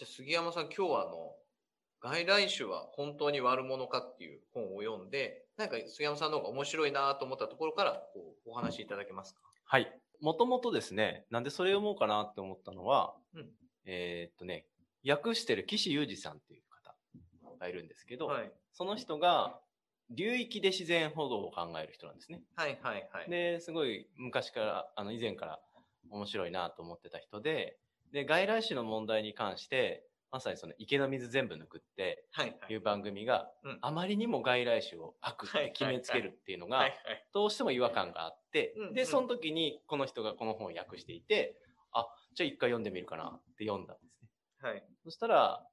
じゃあ杉山さん、今日はあの、外来種は本当に悪者かっていう本を読んで、なんか杉山さんの方が面白いなと思ったところからこうお話しいただけますか？はい。もともとですね、なんでそれを読もうかなって思ったのは、うんえーっとね、訳してる岸裕二さんっていう方がいるんですけど、はい。その人が流域で自然保護を考える人なんですね。はいはいはい。で、すごい昔から、あの以前から面白いなと思ってた人で、で、外来種の問題に関して、まさにその池の水全部抜くってはいう番組がうんあまりにも外来種を悪って決めつけるっていうのが。どうしても違和感があってうん、で、うんその時にこの人がこの本を訳していて、あ、じゃあ一回読んでみるかなって読んだんですね。はい。そしたら、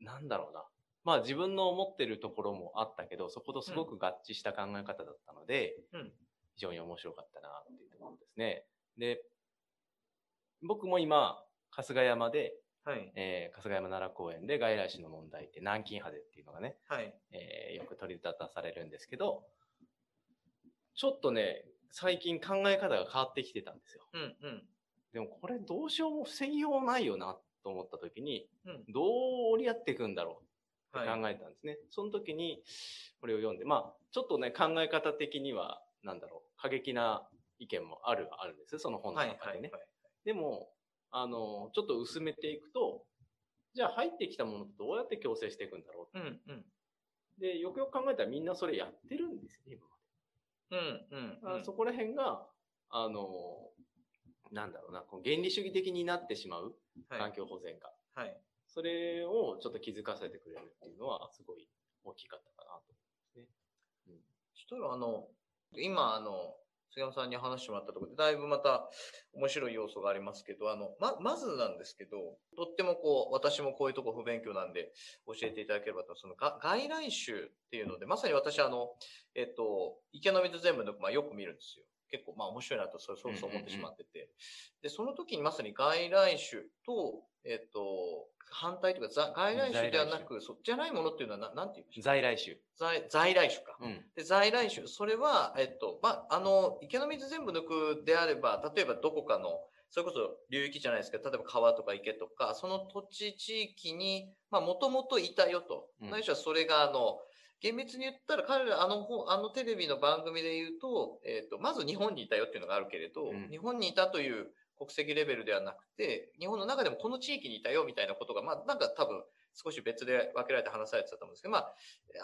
なんだろうな。まあ自分の思ってるところもあったけど、そことすごく合致した考え方だったので、うん非常に面白かったなっていうところですね。で、僕も今、春日山で、はい。えー春日山奈良公園で外来種の問題って南京派でっていうのがね、はい。えーよく取り立たされるんですけど、ちょっとね、最近考え方が変わってきてたんですよ。うんうん。でもこれどうしようも防ぎようないよなと思った時に、うんどう折り合っていくんだろうってはい。考えたんですね。その時にこれを読んで、まあちょっとね考え方的にはなんだろう、過激な意見もあるはあるんですその本のはい中でね。はいはい。でも、あの、ちょっと薄めていくと、じゃあ入ってきたものとどうやって共生していくんだろううんうん。で、よくよく考えたらみんなそれやってるんですよね、今うんうんまで。あそこら辺が、あの、なんだろうな、こう原理主義的になってしまう環はい。境保全が。はい。それをちょっと気づかせてくれるっていうのは、すごい大きかったかなと思いますね。そしたらあの、今あの、杉山さんに話してもらったところで、だいぶまた面白い要素がありますけど、あの、ま、まずなんですけど、とってもこう、私もこういうとこ不勉強なんで教えていただければと、そのが外来種っていうので、まさに私あの、えっと、池の水全部抜く、まあよく見るんですよ。結構まあ面白いなと、それそうそう思ってしまってて。で、その時にまさに外来種と、えっと、反対というか、ざ外来種ではなく、そうじゃないものっていうのはな、なんて言う？在来種。在在来種か。うん。で、在来種。それは、えっと、まあ、あの、池の水全部抜くであれば、例えばどこかの、それこそ流域じゃないですけど、例えば川とか池とか、その土地地域に、まあ、もともといたよと。うんないしはそれが、あの、厳密に言ったら、彼ら、あのほ、あのテレビの番組で言うと、えっと、まず日本にいたよっていうのがあるけれど、うん日本にいたという国籍レベルではなくて、日本の中でもこの地域にいたよみたいなことが、まあ、なんか多分、少し別で分けられて話されてたと思うんですけど、まあ、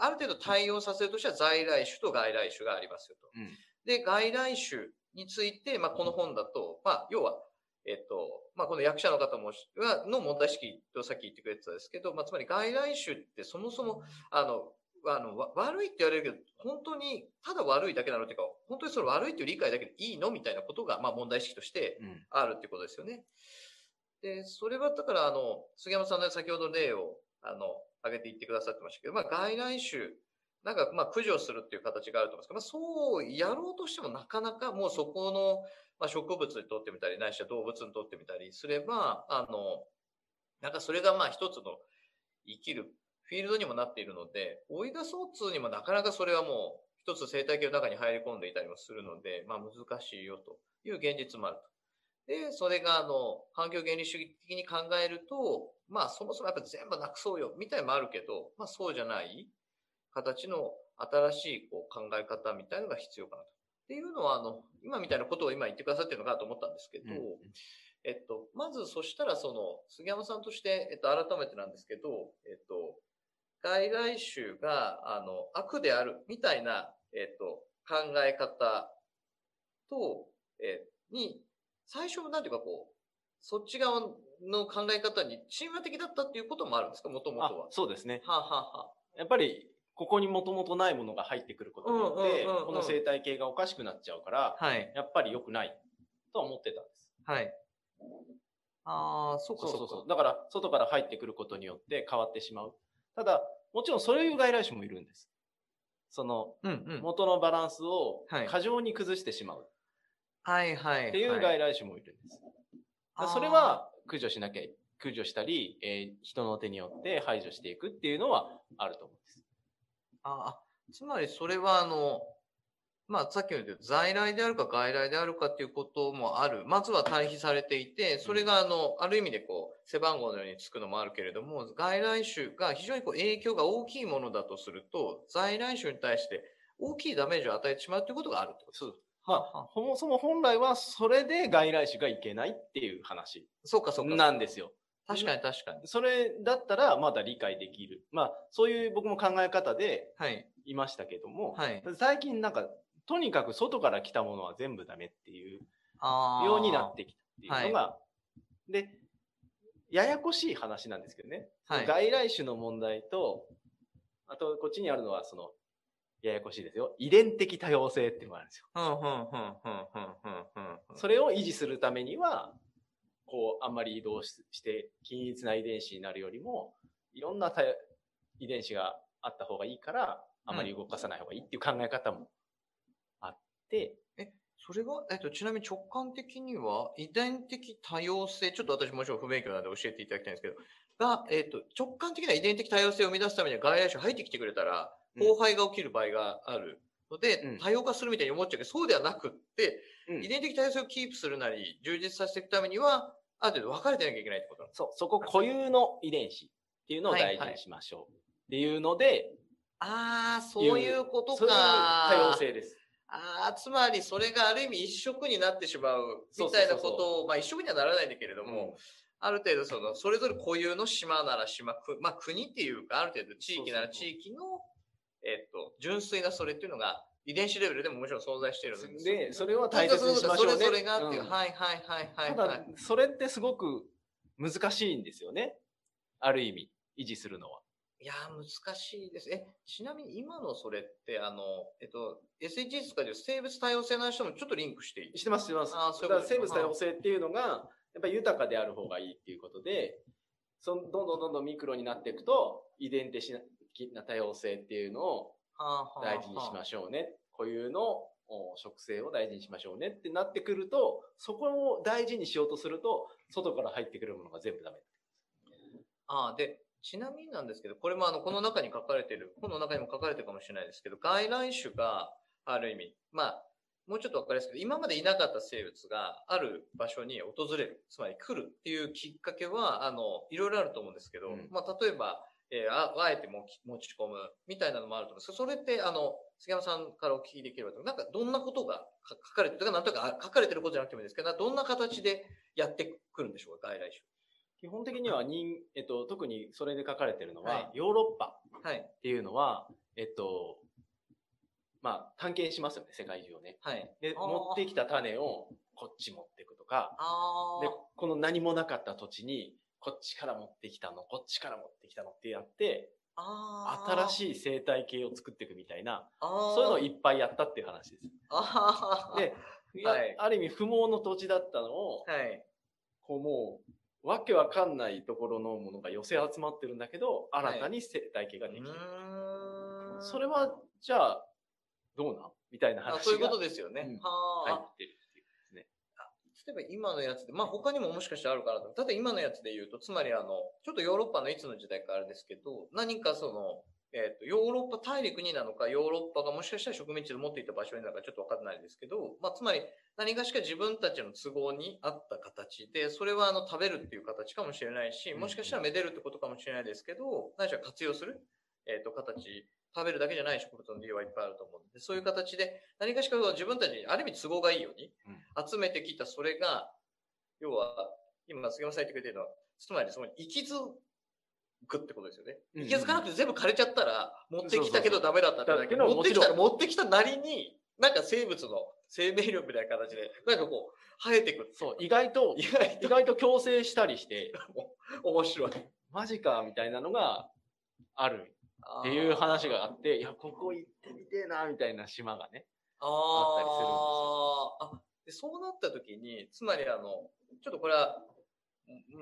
ある程度対応させるとしては在来種と外来種がありますよと。うん。で、外来種について、まあ、この本だと、まあ、要は、えっと、まあ、この役者の方も、はの問題意識とさっき言ってくれてたんですけど、まあ、つまり外来種ってそもそも、あの、あの、わ悪いって言われるけど、本当に、ただ悪いだけなのっていうか、本当にそれ悪いっていう理解だけでいいのみたいなことが、まあ、問題意識としてうん。あるっていうことですよね。で、それはだから、あの、杉山さんの先ほど例を、あの、挙げて言ってくださってましたけど、まあ、外来種、なんか、まあ、駆除するっていう形があると思うんですけど、まあ、そうやろうとしてもなかなかもうそこの、まあ、植物にとってみたり、ないしは動物にとってみたりすれば、あの、なんかそれがまあ一つの生きるフィールドにもなっているので、追い出そうつにもなかなかそれはもう一つ生態系の中に入り込んでいたりもするので、まあ難しいよという現実もあると。で、それがあの、環境原理主義的に考えると、まあそもそもやっぱ全部なくそうよ、みたいのもあるけど、まあそうじゃない形の新しいこう考え方みたいのが必要かなと。っていうのは、あの、今みたいなことを今言ってくださってるのかなと思ったんですけど、うんえっと、まずそしたらその、杉山さんとして、えっと、改めてなんですけど、えっと、外来種が、あの、悪であるみたいな、えっと、考え方と、えに、最初なんていうかこう、そっち側の考え方に親和的だったっていうこともあるんですか？もともとはあ。そうですね。はあ、はあはやっぱり、ここにもともとないものが入ってくることによってこの生態系がおかしくなっちゃうから、あ、はい。やっぱり良くないとは思ってたんです。はい。ああ、そうかそううか。そそうそう。だから、外から入ってくることによって変わってしまう。ただ、もちろんそういう外来種もいるんです。その。元のバランスをはい過剰に崩してしまうはいはい。っていうはい外来種もいるんです。それ、は駆除しなきゃ、駆除したり、えー人の手によって排除していくっていうのはあると思うんです。あーあ、つまりそれはあの、まあ、さっきの言った在来であるか外来であるかっていうこともある。まずは対比されていて、それが、あの、ある意味でこう、背番号のようにつくのもあるけれども、外来種が非常にこう影響が大きいものだとすると、在来種に対して大きいダメージを与えてしまうということがあるってことそうまあ、そもそも本来はそれで外来種がいけないっていう話そうか、そうか。なんですよ。確かに確かに。それだったらまだ理解できる。まあ、そういう僕も考え方ではい。いましたけども、はい。最近なんか、とにかく外から来たものは全部ダメっていうようになってきたっていうのが、で、ややこしい話なんですけどね。はい外来種の問題と、あとこっちにあるのはその、ややこしいですよ。遺伝的多様性っていうのがあるんですよ。それを維持するためには、こう、あんまり移動しして、均一な遺伝子になるよりも、いろんな多遺伝子があった方がいいから、あまり動かさない方がいいっていう考え方もあって、それは、えっと、ちなみに直感的には、遺伝的多様性、ちょっと私もちろん不勉強なので教えていただきたいんですけど、が、えっと、直感的な遺伝的多様性を生み出すためには外来種入ってきてくれたら、うん荒廃が起きる場合があるので、うん多様化するみたいに思っちゃうけど、そうではなくって、うん遺伝的多様性をキープするなり、充実させていくためには、ある程度分かれてなきゃいけないってことなんですそう、そこ固有の遺伝子っていうのを大事にしましょう。っていうので、ああ、そういうことそういうか。多様性です。ああ、つまりそれがある意味一色になってしまうみたいなことを、まあ一色にはならないんだけれども、ある程度その、それぞれ固有の島なら島、くまあ国っていうか、ある程度地域なら地域の、えっと、純粋なそれっていうのが、遺伝子レベルでももちろん存在しているんですで、それを大切にしましょうね。それぞれがっていう、うんはいはいはいはい、ただはい。、それってすごく難しいんですよね。ある意味、維持するのは。いやー、難しいです。え、ちなみに今のそれって、あの、えっと、SHG とかで生物多様性の話ともちょっとリンクしていいしてます、してます。あーそうだから生物多様性っていうのが、やっぱり豊かである方がいいっていうことで、そのどんどんどんどんミクロになっていくと、遺伝的な多様性っていうのを大事にしまししょうね。固有のお植生を大事にしましょうねってなってくると、そこを大事にしようとすると、外から入ってくるものが全部ダメ。ああ、で、ちなみになんですけど、これもあの、この中に書かれてる、本の中にも書かれてるかもしれないですけど、外来種がある意味、まあ、もうちょっとわかりやすく、今までいなかった生物がある場所に訪れる、つまり来るっていうきっかけは、あの、いろいろあると思うんですけど、うん。まあ、例えば、えーああえて持ち持ち込むみたいなのもあると思う。んですけど、それって、あの、杉山さんからお聞きできればと、なんかどんなことがか書かれてる、だからなんとかあ書かれてることじゃなくてもいいですけど、どんな形でやってくるんでしょうか、外来基本的には人、えっと、特にそれで書かれてるのは、はいヨーロッパ。っていうのは、えっと、まあ、探検しますよね、世界中をね。はい。で、持ってきた種をこっち持っていくとか、あで、この何もなかった土地に、こっちから持ってきたの、こっちから持ってきたのってやって、あ新い。しい生態系を作っていくみたいな、そういうのをいっぱいやったっていう話です。で、はいある意味不毛の土地だったのを、はい。こうもう、わけわかんないところのものが寄せ集まってるんだけど、新たに生態系ができる。うーんそれは、じゃあ、どうなん？みたいな話があそういうことですよね。うんはあ、入ってるっていうですね。例えば今のやつで、まあ他にももしかしたらあるかなと。ただ今のやつで言うと、つまりあの、ちょっとヨーロッパのいつの時代かあれですけど、何かその、えっ、と、ヨーロッパ大陸になのか、ヨーロッパがもしかしたら植民地で持っていた場所になのかちょっとわかんないですけど、まあつまり何かしか自分たちの都合に合った形で、それはあの食べるっていう形かもしれないし、もしかしたらめでるってことかもしれないですけど、何しろ活用する、えっ、と、形、食べるだけじゃない植物の利用はいっぱいあると思うので、そういう形で何かしか自分たちにある意味都合がいいように集めてきたそれが、要は、今、杉山さん言ってくれてるのは、つまりその息づくってことですよね。うんうん息づかなくて全部枯れちゃったら、持ってきたけどダメだったってだけそうそうそう持ってきた、だけども持ってきたなりに、なんか生物の生命力みたいな形で、なんかこう、生えてくる。そう、意外と、意外意外と共生したりして、と 面白い。マジか、みたいなのがあるっていう話があって、いや、ここ行ってみてえな、みたいな島がね。ああったりするんですよあでそうなった時に、つまりあの、ちょっとこれは、ん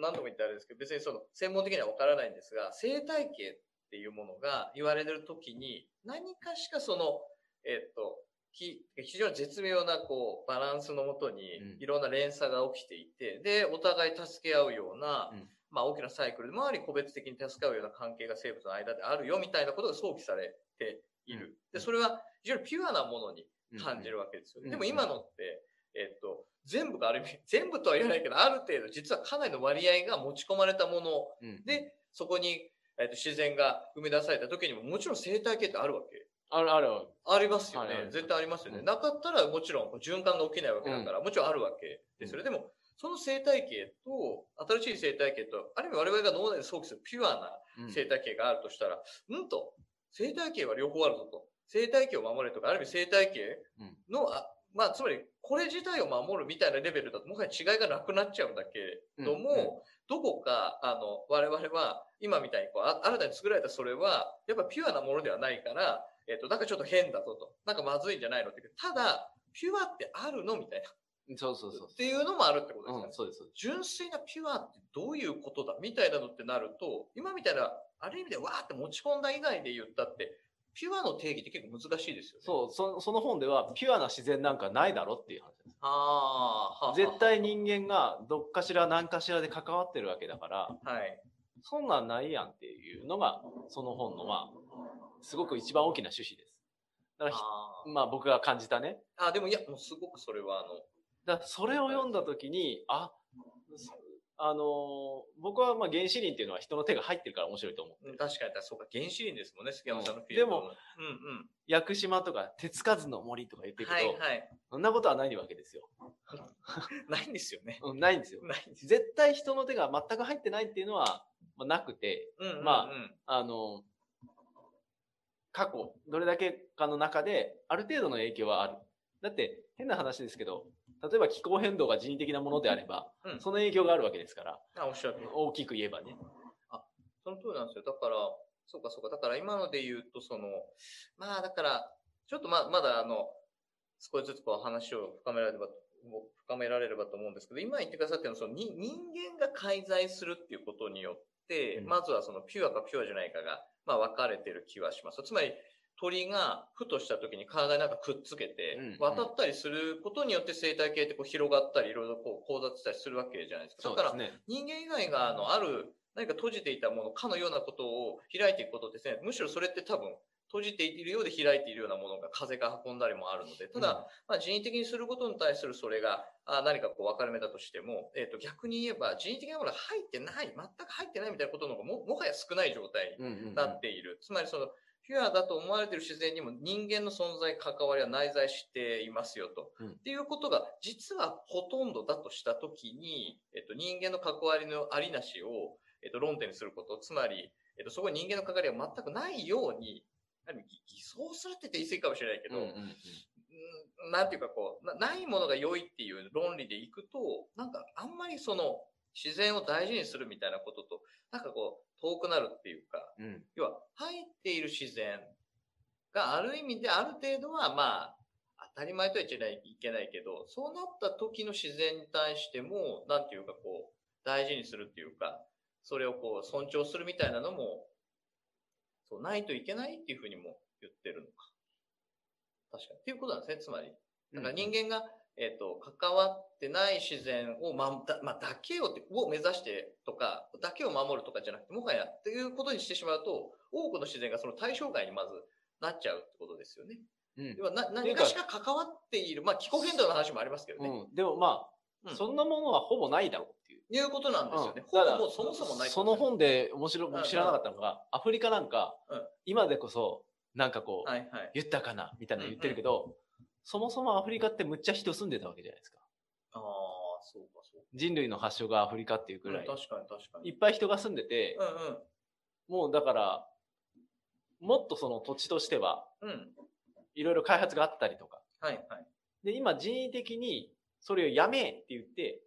何度も言ってあれですけど、別にその、専門的にはわからないんですが、生態系っていうものが言われてる時に、何かしかその、えっと、き非常に絶妙なこうバランスのもとにうん。いろんな連鎖が起きていて、で、お互い助け合うような、うん。まあ大きなサイクルでもあり、個別的に助け合うような関係が生物の間であるよみたいなことが想起されている。で、それは非常にピュアなものに感じるわけですよね。うん。でも今のって、えっと、全部がある意味、全部とは言わないけど、ある程度、実はかなりの割合が持ち込まれたものうんで、そこに、えっと、自然が生み出された時にも、もちろん生態系ってあるわけ。あるある。ありますよ。ね絶対ありますよね。うんなかったらもちろん循環が起きないわけだから、もちろんあるわけですよね。でも、その生態系と、新しい生態系と、ある意味我々が脳内で想起するピュアなうん生態系があるとしたら、うんと、生態系は両方あるぞと。生態系を守れとか、ある意味生態系の、あまあ、つまり、これ自体を守るみたいなレベルだと、もはや違いがなくなっちゃうんだけれども、うんうんどこか、あの、我々は、今みたいにこう、あ新たに作られたそれは、やっぱピュアなものではないから、えっ、と、なんかちょっと変だぞと。なんかまずいんじゃないのって。ただ、ピュアってあるのみたいな。そうそうそうっ。ていうのもあるってことですね。うん。そうです純粋なピュアってどういうことだみたいなのってなると、今みたいな、ある意味でわーって持ち込んだ以外で言ったって、ピュアの定義って結構難しいですよね。そう、そその本では、ピュアな自然なんかないだろっていう話です。ああ、は絶対人間がどっかしら何かしらで関わってるわけだから、はい。そんなんないやんっていうのが、その本の、まあ、すごく一番大きな趣旨です。だからまあ僕が感じたね。ーあー、でもいや、もうすごくそれはあの、だそれを読んだときに、あ、そあのー僕はまあ原子林っていうのは人の手が入ってるから面白いと思う。うん確かに、そうか、原子林ですもんね、杉山さんのフィールドの。でもうんうん。屋久島とか手つかずの森とか言ってるけど、はいはい。そんなことはないわけですよ。ないんですよね。うん、ないんですよ。ないんですよ。絶対人の手が全く入ってないっていうのは、まあ、なくて、うんうんうん、まあの、過去、どれだけかの中で、ある程度の影響はある。だって、変な話ですけど、例えば気候変動が人為的なものであれば、うんその影響があるわけですから、あ、おっしゃる大きく言えばね。その通りなんですよ。だから、そうかそうか。だから今ので言うと、その、まあだから、ちょっとままだあの、少しずつこう話を深められれば、深められればと思うんですけど、今言ってくださったように、そのに人間が介在するっていうことによって、うんまずはそのピュアかピュアじゃないかが、まあ分かれてる気はします。つまり、鳥がふとした時に体になんかくっつけてうん、渡ったりすることによって生態系ってこう広がったり、いろいろこう交雑したりするわけじゃないですか。だから。人間以外が、あの、ある、何か閉じていたものかのようなことを開いていくことですね。むしろそれって多分、閉じているようで開いているようなものが風が運んだりもあるので、ただ、まあ、人為的にすることに対するそれが、あ何かこう分かれ目だとしても、えっ、と、逆に言えば、人為的なものが入ってない、全く入ってないみたいなことの方がも、もはや少ない状態うんうんうんになっている。つまりその、ピュアだと思われている自然にも人間の存在、関わりは内在していますよと。うん。っていうことが、実はほとんどだとしたときに、えっと、人間の関わりのありなしを、えっと、論点にすること、つまり、えっと、そこに人間の関わりが全くないように、偽装するって言って言い過ぎかもしれないけど、うんうんうん。うんなんていうかこうな、ないものが良いっていう論理でいくと、なんかあんまりその自然を大事にするみたいなことと、なんかこう遠くなるっていうか、うん要は入っている自然がある意味である程度はまあ、当たり前とは言っちゃいけないけど、そうなった時の自然に対しても、なんていうかこう、大事にするっていうか、それをこう尊重するみたいなのも、そう、ないといけないっていうふうにも言ってるのか。確かに。っていうことなんですね、つまり。だから人間が、えっ、と、関わってない自然を、ま、だ、まあ、だけをを目指してとか、だけを守るとかじゃなくて、もはやっていうことにしてしまうと、多くの自然がその対象外にまずなっちゃうってことですよね。うん要はな、何かしか関わっている、まあ、気候変動の話もありますけどね。うん、でもまあ、うんそんなものはほぼないだろうっていう。いうことなんですよね。うんほぼもうそもそもない。その本で面白い、うんうん知らなかったのが、アフリカなんか、うん今でこそ、なんかこう、はいはい。豊かな、みたいなの言ってるけど、そもそもアフリカってむっちゃ人住んでたわけじゃないですか。ああ、そうかそうか。人類の発祥がアフリカっていうくらい、うん確かに確かに。いっぱい人が住んでて、うもうだから、もっとその土地としては、んうん。うん。いろいろ開発があったりとか。はいはい。で、今人為的にそれをやめえって言って、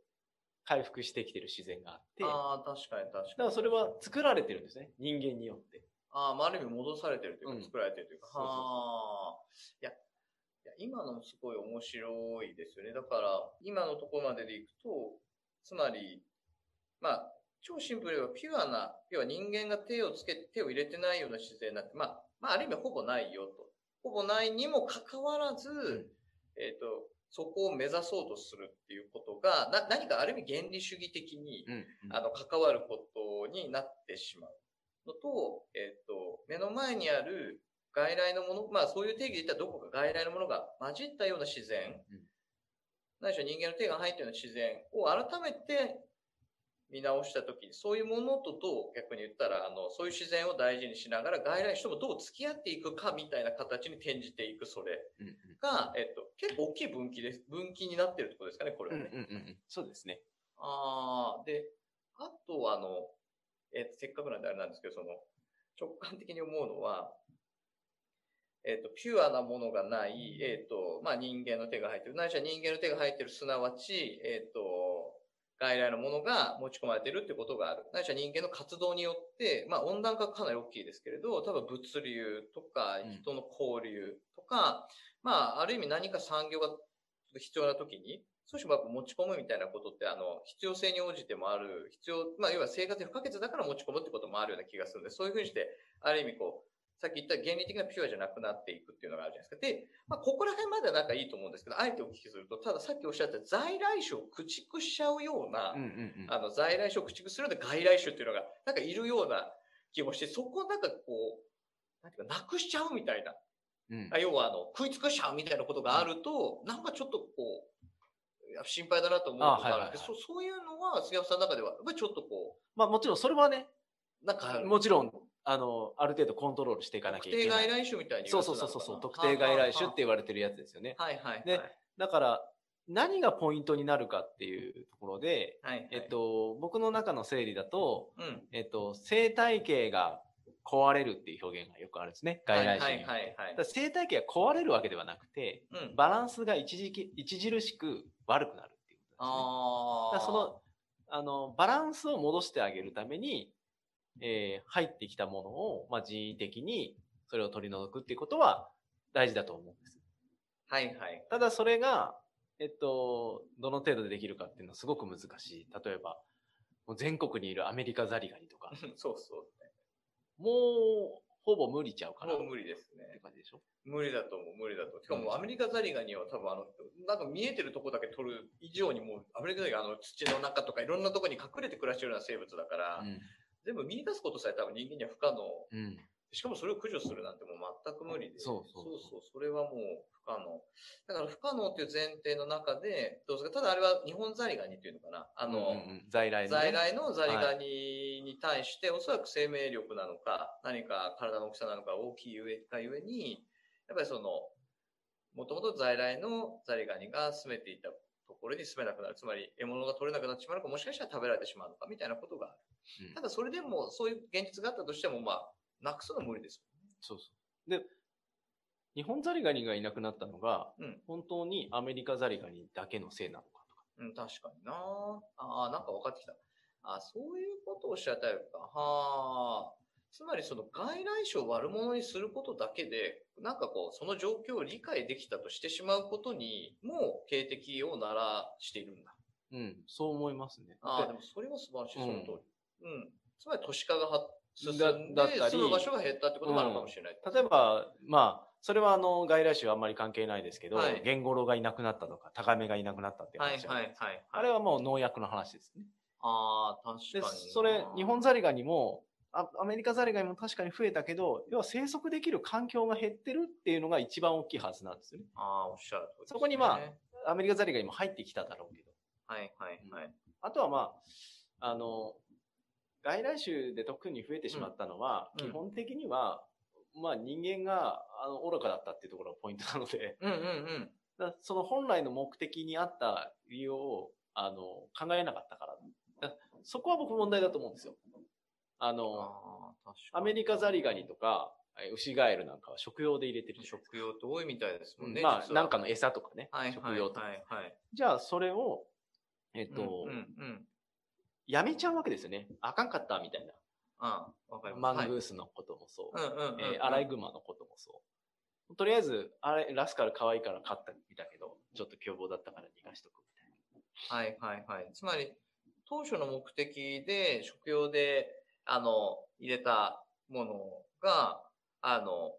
回復してきてる自然があって、だかああ、確かに確かに。らそれは作られてるんですね。人間によって。ああ、まあ、ある意味戻されてるというか、うん作られてるというか。はあ。いや、今のもすごい面白いですよね。だから、今のところまででいくと、つまり、まあ、超シンプルに言えばピュアな、要は人間が手をつけ、手を入れてないような自然なんて、まあ、まあ、ある意味ほぼないよと。ほぼないにもかかわらず、えっ、と、そこを目指そうとするっていうことが、な、何かある意味原理主義的に、うん。あの、関わることになってしまうのと、えっ、と、目の前にある外来のもの、まあそういう定義で言ったらどこか外来のものが混じったような自然、うんないしは人間の手が入ったような自然を改めて見直したときに、そういうものとどう逆に言ったら、あの、そういう自然を大事にしながら外来種ともどう付き合っていくかみたいな形に転じていくそれうんうんが、えっと、結構大きい分岐です。分岐になってるってことですかね、これはね。うんうんうんうんそうですね。ああ、で、あとあの、えっと、せっかくなんであれなんですけど、その、直感的に思うのは、えっと、ピュアなものがない、えっと、まあ、人間の手が入ってる。ないしは人間の手が入ってる、すなわち、えっと、外来のものが持ち込まれてるってことがある。ないしは人間の活動によって、まあ、温暖化かなり大きいですけれど、多分物流とかうん人の交流とか、まあ、ある意味何か産業が必要な時に、少しもやっぱ持ち込むみたいなことって、あの、必要性に応じてもある、必要、まあ、要は生活に不可欠だから持ち込むってこともあるような気がするんで、そういうふうにして、ある意味こう、さっき言った原理的なピュアじゃなくなっていくっていうのがあるじゃないですか。で、まあ、ここら辺まではなんかいいと思うんですけど、あえてお聞きすると、たださっきおっしゃった在来種を駆逐しちゃうような、うんうんうんあの、在来種を駆逐するような外来種っていうのが、なんかいるような気もして、そこをなんかこう、なんていうか、なくしちゃうみたいな。うんあ要は、あの、食い尽くしちゃうみたいなことがあると、なんかちょっとこう、心配だなと思うことがあるんで、あはいはいはいそそういうのは、杉山さんの中では、やっぱりちょっとこまあもちろんそれはね、う、なんかもちろん、あの、ある程度コントロールしていかなきゃいけない。特定外来種みたいに言そうそうそうそう、特定外来種って言われてるやつですよね。はいはいはい。でだから、何がポイントになるかっていうところで、はいはい、えっ、と、僕の中の整理だと、うん。えっと、生態系が壊れるっていう表現がよくあるんですね。外来種には。はいはいはいだから生態系が壊れるわけではなくて、はい。うん。バランスが一時期著しく悪くなるっていうことですね。あその、あの、バランスを戻してあげるために、えー入ってきたものを、まあ、人為的にそれを取り除くっていうことは大事だと思うんです。はいはい。ただそれが、えっと、どの程度でできるかっていうのはすごく難しい。例えば、もう全国にいるアメリカザリガニとか、そうそうね。もう、ほぼ無理ちゃうかな。もう無理ですねって。感じでしょ？無理だと思う、無理だと。しかうんもアメリカザリガニは多分あの、なんか見えてるとこだけ取る以上にもう、アメリカザリガニがあの土の中とかいろんなとこに隠れて暮らしてるような生物だから、全部見出すことさえ多分人間には不可能。うん。うん。しかもそれを駆除するなんてもう全く無理で。そうそうそうそうそれはもう不可能。だから不可能っていう前提の中で、どうですか？ただあれは日本ザリガニっていうのかな？あの、うんうんうん在来のね在来のザリガニに対して、おそらく生命力なのか、何か体の大きさなのか大きいゆえかゆえに、やっぱりその、もともと在来のザリガニが住めていたところに住めなくなる。つまり、獲物が取れなくなってしまうのか、もしかしたら食べられてしまうのか、みたいなことがある。うんただ、それでも、そういう現実があったとしても、まあ、なくすのは無理ですそうそう。で、日本ザリガニがいなくなったのが、よね。本当にアメリカザリガニだけのせいなのかとか。うん。うん、確かになああ、なんか分かってきた。あそういうことをおっしゃったよか。はあ。つまりその外来種を悪者にすることだけで、なんかこう、その状況を理解できたとしてしまうことに、もう警笛を鳴らしているんだ。うん、そう思いますね。ああ、ででもそれは素晴らしい、うんその通り。うん。つまり都市化がは進んで、住む場所が減ったってこともあるかもしれない。例えば、まあ、それはあの、外来種はあんまり関係ないですけど、はいゲンゴロウがいなくなったとか、タガメがいなくなったっていうはい話はいはい。あれはもう農薬の話ですね。ああ、確で、かにな。それ、日本ザリガニも、あアメリカザリガニも確かに増えたけど、要は生息できる環境が減ってるっていうのが一番大きいはずなんですよね。ああ、おっしゃる通りですね、そこにまアメリカザリガニも入ってきただろうけど。はいはいはい。あとはまあ、あの、外来種で特に増えてしまったのは、うん基本的には、まあ人間があの愚かだったっていうところがポイントなので、うんうんうん。だその本来の目的にあった理由をあの考えなかったからだそこは僕問題だと思うんですよ。あの、あ。アメリカザリガニとか、えウシガエルなんかは食用で入れてる。食用って多いみたいですもんね。まあ、なんかの餌とかね、はい食用とか。はいはいはい。じゃあ、それを、えっと、うんうん。やめちゃうわけですよね。あかんかったみたいな。ああ、わかります。マングはいースのこともそう。うんうんうん。えーアライグマのこともそう。とりあえず、あれ、ラスカル可愛いから飼ったみたけど、ちょっと凶暴だったから逃がしとくみたいな。はいはいはい。つまり、当初の目的で食用で、あの、入れたものが、あの、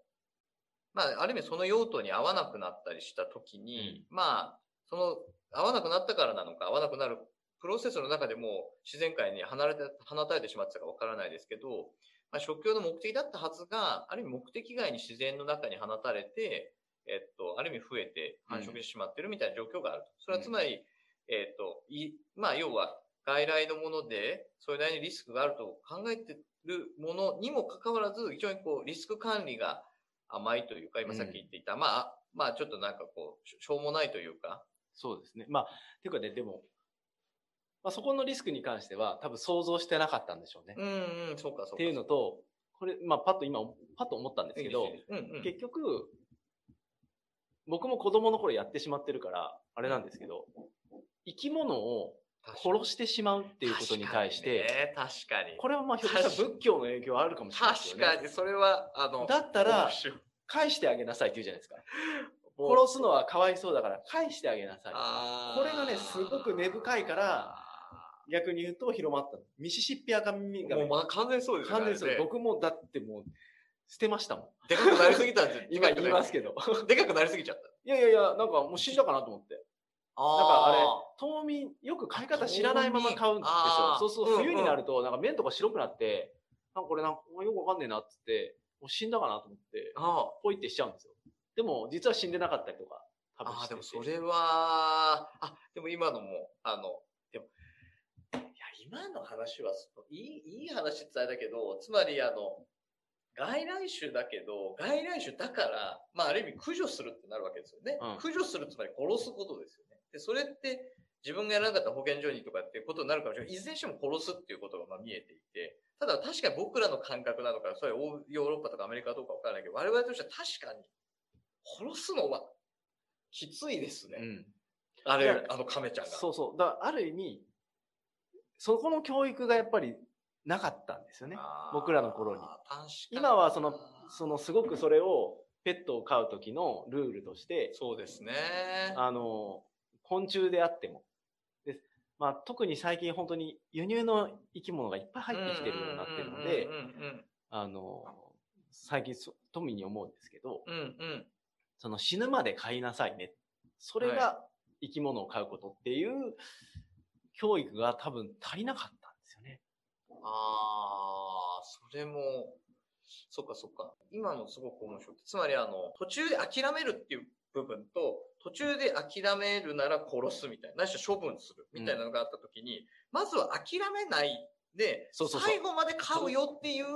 まあ、ある意味その用途に合わなくなったりしたときに、まあ、その、合わなくなったからなのか、合わなくなるプロセスの中でも自然界に離れて、放たれてしまってたかわからないですけど、まあ、食用の目的だったはずが、ある意味目的外に自然の中に放たれて、えっと、ある意味増えて繁殖してしまってるみたいな状況があると。それはつまり、えっと、い、まあ、要は、外来のもので、それなりにリスクがあると考えてるものにもかかわらず、非常にこう、リスク管理が甘いというか、今さっき言っていた、まあ、まあ、ちょっとなんかこう、ししょうもないというか、そうですね。まあ、ていうかね、でも、まあ、そこのリスクに関しては多分想像してなかったんでしょうね。うんうん、そうか、そうか。っていうのと、これ、まあ、パッと今、パッと思ったんですけど、うんうん、結局、僕も子供の頃やってしまってるから、あれなんですけど、生き物を殺してしまうっていうことに対して、確かにね、確かに。これはまあひょっとしたら仏教の影響はあるかもしれないですよね。確かに、それは、あの、だったら返してあげなさいって言うじゃないですか。殺すのはかわいそうだから返してあげなさい。これがねすごく根深いから逆に言うと広まったの。ミシシッピアカミガメ。もうまあ完全にそうですよ完全にそう僕もだってもう捨てましたもん。でかくなりすぎたんです 今言いますけど。でかくなりすぎちゃった。いやいやいや、なんかもう死んだかなと思って。あなんかあれ、冬眠、よく飼い方知らないまま買うんですよそうそう、冬になると、なんか麺とか白くなって、なんかこれなんかよくわかんねえなっつって、もう死んだかなと思って、あポイってしちゃうんですよ。でも、実は死んでなかったりとか、多分あててでもそれは、あ、でも今のも、あの、でも、今の話は、いい、いい話ってあれだけど、つまりあの、外来種だけど、外来種だから、まあある意味駆除するってなるわけですよね。うん駆除するつまり殺すことですよね。で、それって自分がやらなかったら保健所にとかっていうことになるかもしれない。いずれにしても殺すっていうことがまあ見えていて、ただ確かに僕らの感覚なのか、それは欧ヨーロッパとかアメリカとかわからないけど、我々としては確かに殺すのはきついですね。うん。あれ、あの亀ちゃんが。そうそう。だからある意味、そこの教育がやっぱりなかったんですよね。僕らの頃に今はその、そのすごくそれをペットを飼う時のルールとして、そうですね。あの、昆虫であっても。でまあ、特に最近本当に輸入の生き物がいっぱい入ってきてるようになってるのであの、最近そ富に思うんですけど。うんうん。その死ぬまで飼いなさいね。それが生き物を飼うことっていう教育が多分足りなかったんですよね。ああ、それも、そっかそっか。今のすごく面白い。つまりあの、途中で諦めるっていう部分と、途中で諦めるなら殺すみたいな、ないしは処分するみたいなのがあったときに、まずは諦めないで、そうそうそう最後まで飼うよっていう、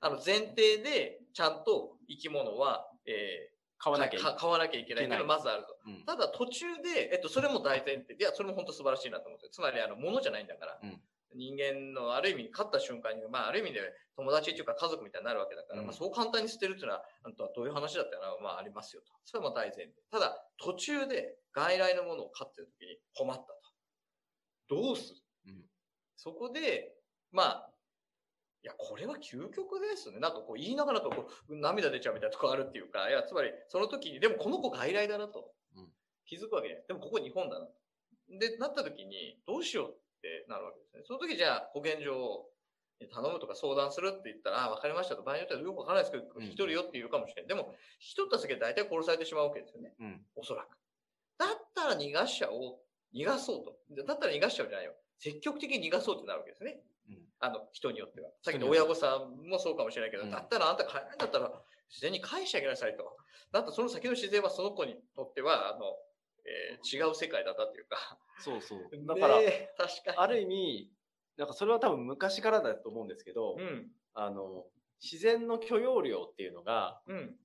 あの前提で、ちゃんと生き物は、えー、飼わなきゃいけない。か飼わなきゃいけないっていうのがまずあると。うんただ途中で、えっと、それも大前提。いや、それも本当素晴らしいなと思って。つまり、あの、ものじゃないんだから。うん人間のある意味、勝った瞬間に、まあ、ある意味で友達っていうか家族みたいになるわけだから、うんまあ、そう簡単に捨てるっていうのは、あとはどういう話だったら、まあ、ありますよと。それも大前提。ただ、途中で外来のものを飼ってる時に困ったと。どうする、うんそこで、まあ、いや、これは究極ですね。なんかこう言いながらとこう涙出ちゃうみたいなとこあるっていうか、いや、つまりその時に、でもこの子外来だなと。うん気づくわけじゃない。でもここ日本だなと。で、なった時に、どうしようってなるわけですね。その時じゃあ保健所に頼むとか相談するって言ったら、ああ、わかりましたと。場合によってはよくわからないですけど、うん引き取るよって言うかもしれない。でも、引き取った先は大体殺されてしまうわけですよね。うん。おそらく。だったら逃がしちゃおう。逃がそうと。でだったら逃がしちゃうじゃないよ。積極的に逃がそうってなるわけですね。うんあの、人によっては。さっきの親御さんもそうかもしれないけど、うんだったらあんた帰らないんだったら自然に返してあげなさいと。だってその先の自然はその子にとっては、あの、えー違う世界だったっていうか。そうそう。だから、ね確かに。ある意味、なんかそれは多分昔からだと思うんですけど、うん。あの、自然の許容量っていうのが、うん。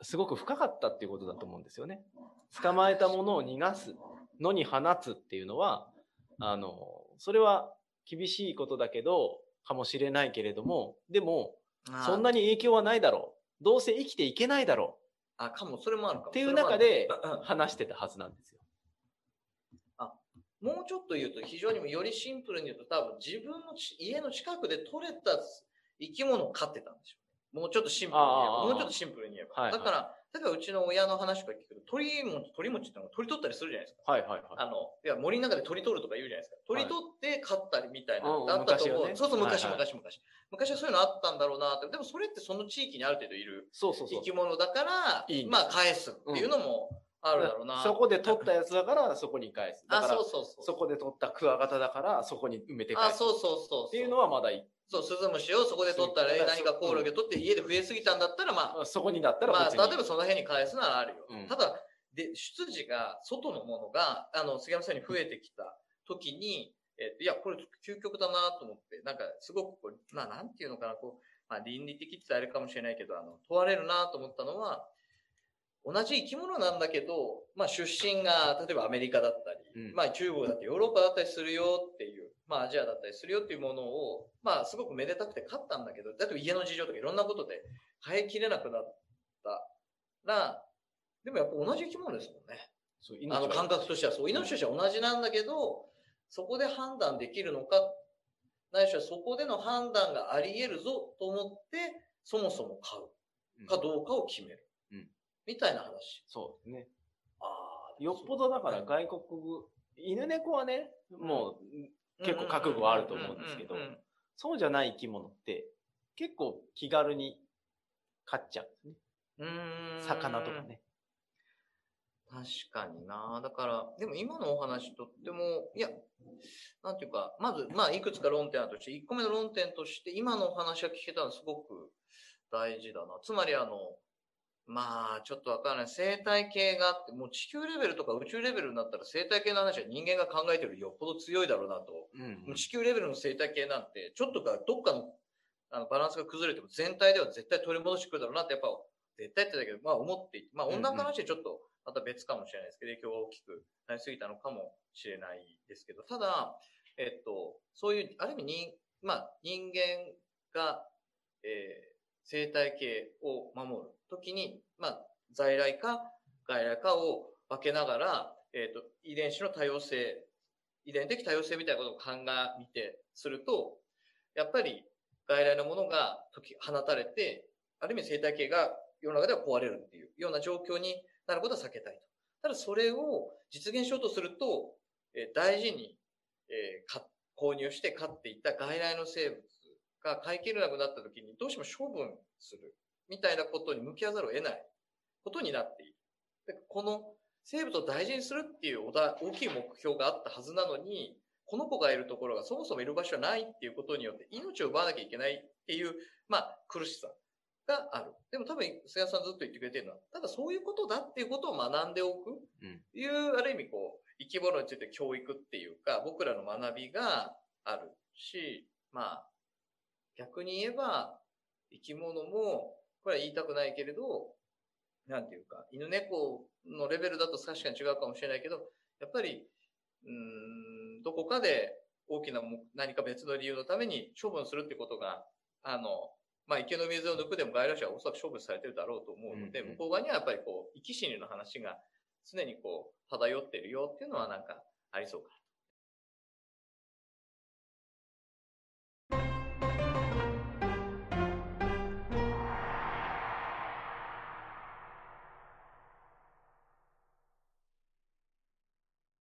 すごく深かったっていうことだと思うんですよね。捕まえたものを逃がすのに放つっていうのは、あの、それは厳しいことだけど、かもしれないけれども、でも、そんなに。に影響はないだろう。どうせ生きていけないだろあ、かも、それもあるかも。う。っていう中で話してたはずなんですよ。もうちょっと言うと、非常によりシンプルに言うと、多分自分のち家の近くで取れた生き物を飼ってたんでしょうね。もうちょっとシンプルに言えば。ああもうちょっとシンプルに言えば。はいはいだから、例えばうちの親の話から聞くと、鳥餅、鳥餅ってのは鳥取ったりするじゃないですか。はいはいはい。あの、いや、森の中で鳥取るとか言うじゃないですか。鳥取って飼ったりみたいなあったと思う。昔はねそうそう、昔、はいはい昔、昔。昔はそういうのあったんだろうなって。でもそれってその地域にある程度いるそうそうそう生。き物だから、いいんですまあ返すっていうのもあるだろうな。そこで取ったやつだからそこに返す。だあ、そうそうそう。そこで取ったクワガタだからそこに埋めて返あ、す。そうそうそう。っていうのはまだいい。そう、スズムシをそこで取ったら、そう何かコオロギを取って家で増えすぎたんだったら、まあ、そこにだったらまあ。例えばその辺に返すならあるよ。うんただ、で、出自が、外のものが、あの、杉山さんに増えてきた時に、えっと、いや、これ究極だなと思って、なんか、すごくこう、まあ、なんていうのかな、こう、まあ、倫理的ってあれかもしれないけど、あの、問われるなと思ったのは、同じ生き物なんだけど、まあ、出身が、例えばアメリカだったり、うんまあ、中国だってヨーロッパだったりするよっていう、まあ、アジアだったりするよっていうものを、まあ、すごくめでたくて勝ったんだけど、だって家の事情とかいろんなことで変えきれなくなったら、でもやっぱ同じ生き物ですもんね。そうあの感覚としてはそう。命としては同じなんだけど、そこで判断できるのか、ないしはそこでの判断があり得るぞと思って、そもそも買うかどうかを決める。うんみたいな話。そうですね。ああよっぽどだから外国、犬猫はね、もう結構覚悟あると思うんですけどそうじゃない生き物って結構気軽に飼っちゃうんですね。うーん魚とかね。確かにな。だから、でも今のお話とっても、いや、なんていうか、まず、まあ、いくつか論点あるとして、1個目の論点として、今のお話が聞けたのはすごく大事だな。つまり、あの、まあ、ちょっとわからない。生態系があって、もう地球レベルとか宇宙レベルになったら生態系の話は人間が考えてるよっぽど強いだろうなと。うんもう地球レベルの生態系なんて、ちょっとか、どっかのあのバランスが崩れても全体では絶対取り戻してくるだろうなって、やっぱ、絶対ってだけど、まあ思っていて、まあ温暖化の話はちょっとまた別かもしれないですけど、影響が大きくなりすぎたのかもしれないですけど、ただ、えっと、そういう、ある意味に、まあ人間が、えー生態系を守るときに、まあ在来か外来かを分けながら、えっと、遺伝子の多様性、遺伝的多様性みたいなことを鑑みてすると、やっぱり外来のものが解き放たれて、ある意味生態系が世の中では壊れるっていうような状況になることは避けたいと。ただそれを実現しようとすると、えー大事に、えー購入して飼っていた外来の生物が飼い切れなくなった時にどうしても処分するみたいなことに向き合わざるを得ないことになっている。でこの生物を大事にするっていう大きい目標があったはずなのに、この子がいるところがそもそもいる場所はないっていうことによって命を奪わなきゃいけないっていう、まあ苦しさがある。でも多分菅さんずっと言ってくれてるのは、ただそういうことだっていうことを学んでおくうんいう、ある意味こう、生き物について教育っていうか、僕らの学びがあるし、まあ、逆に言えば、生き物も、これは言いたくないけれど、なんていうか、犬猫のレベルだと確かに違うかもしれないけど、やっぱり、うーん、どこかで大きなも何か別の理由のために処分するってことが、あの、まあ、池の水を抜くでも外来種はおそらく処分されてるだろうと思うので、うんうん。向こう側にはやっぱりこう、生き死にの話が常にこう、漂ってるよっていうのはなんかありそうか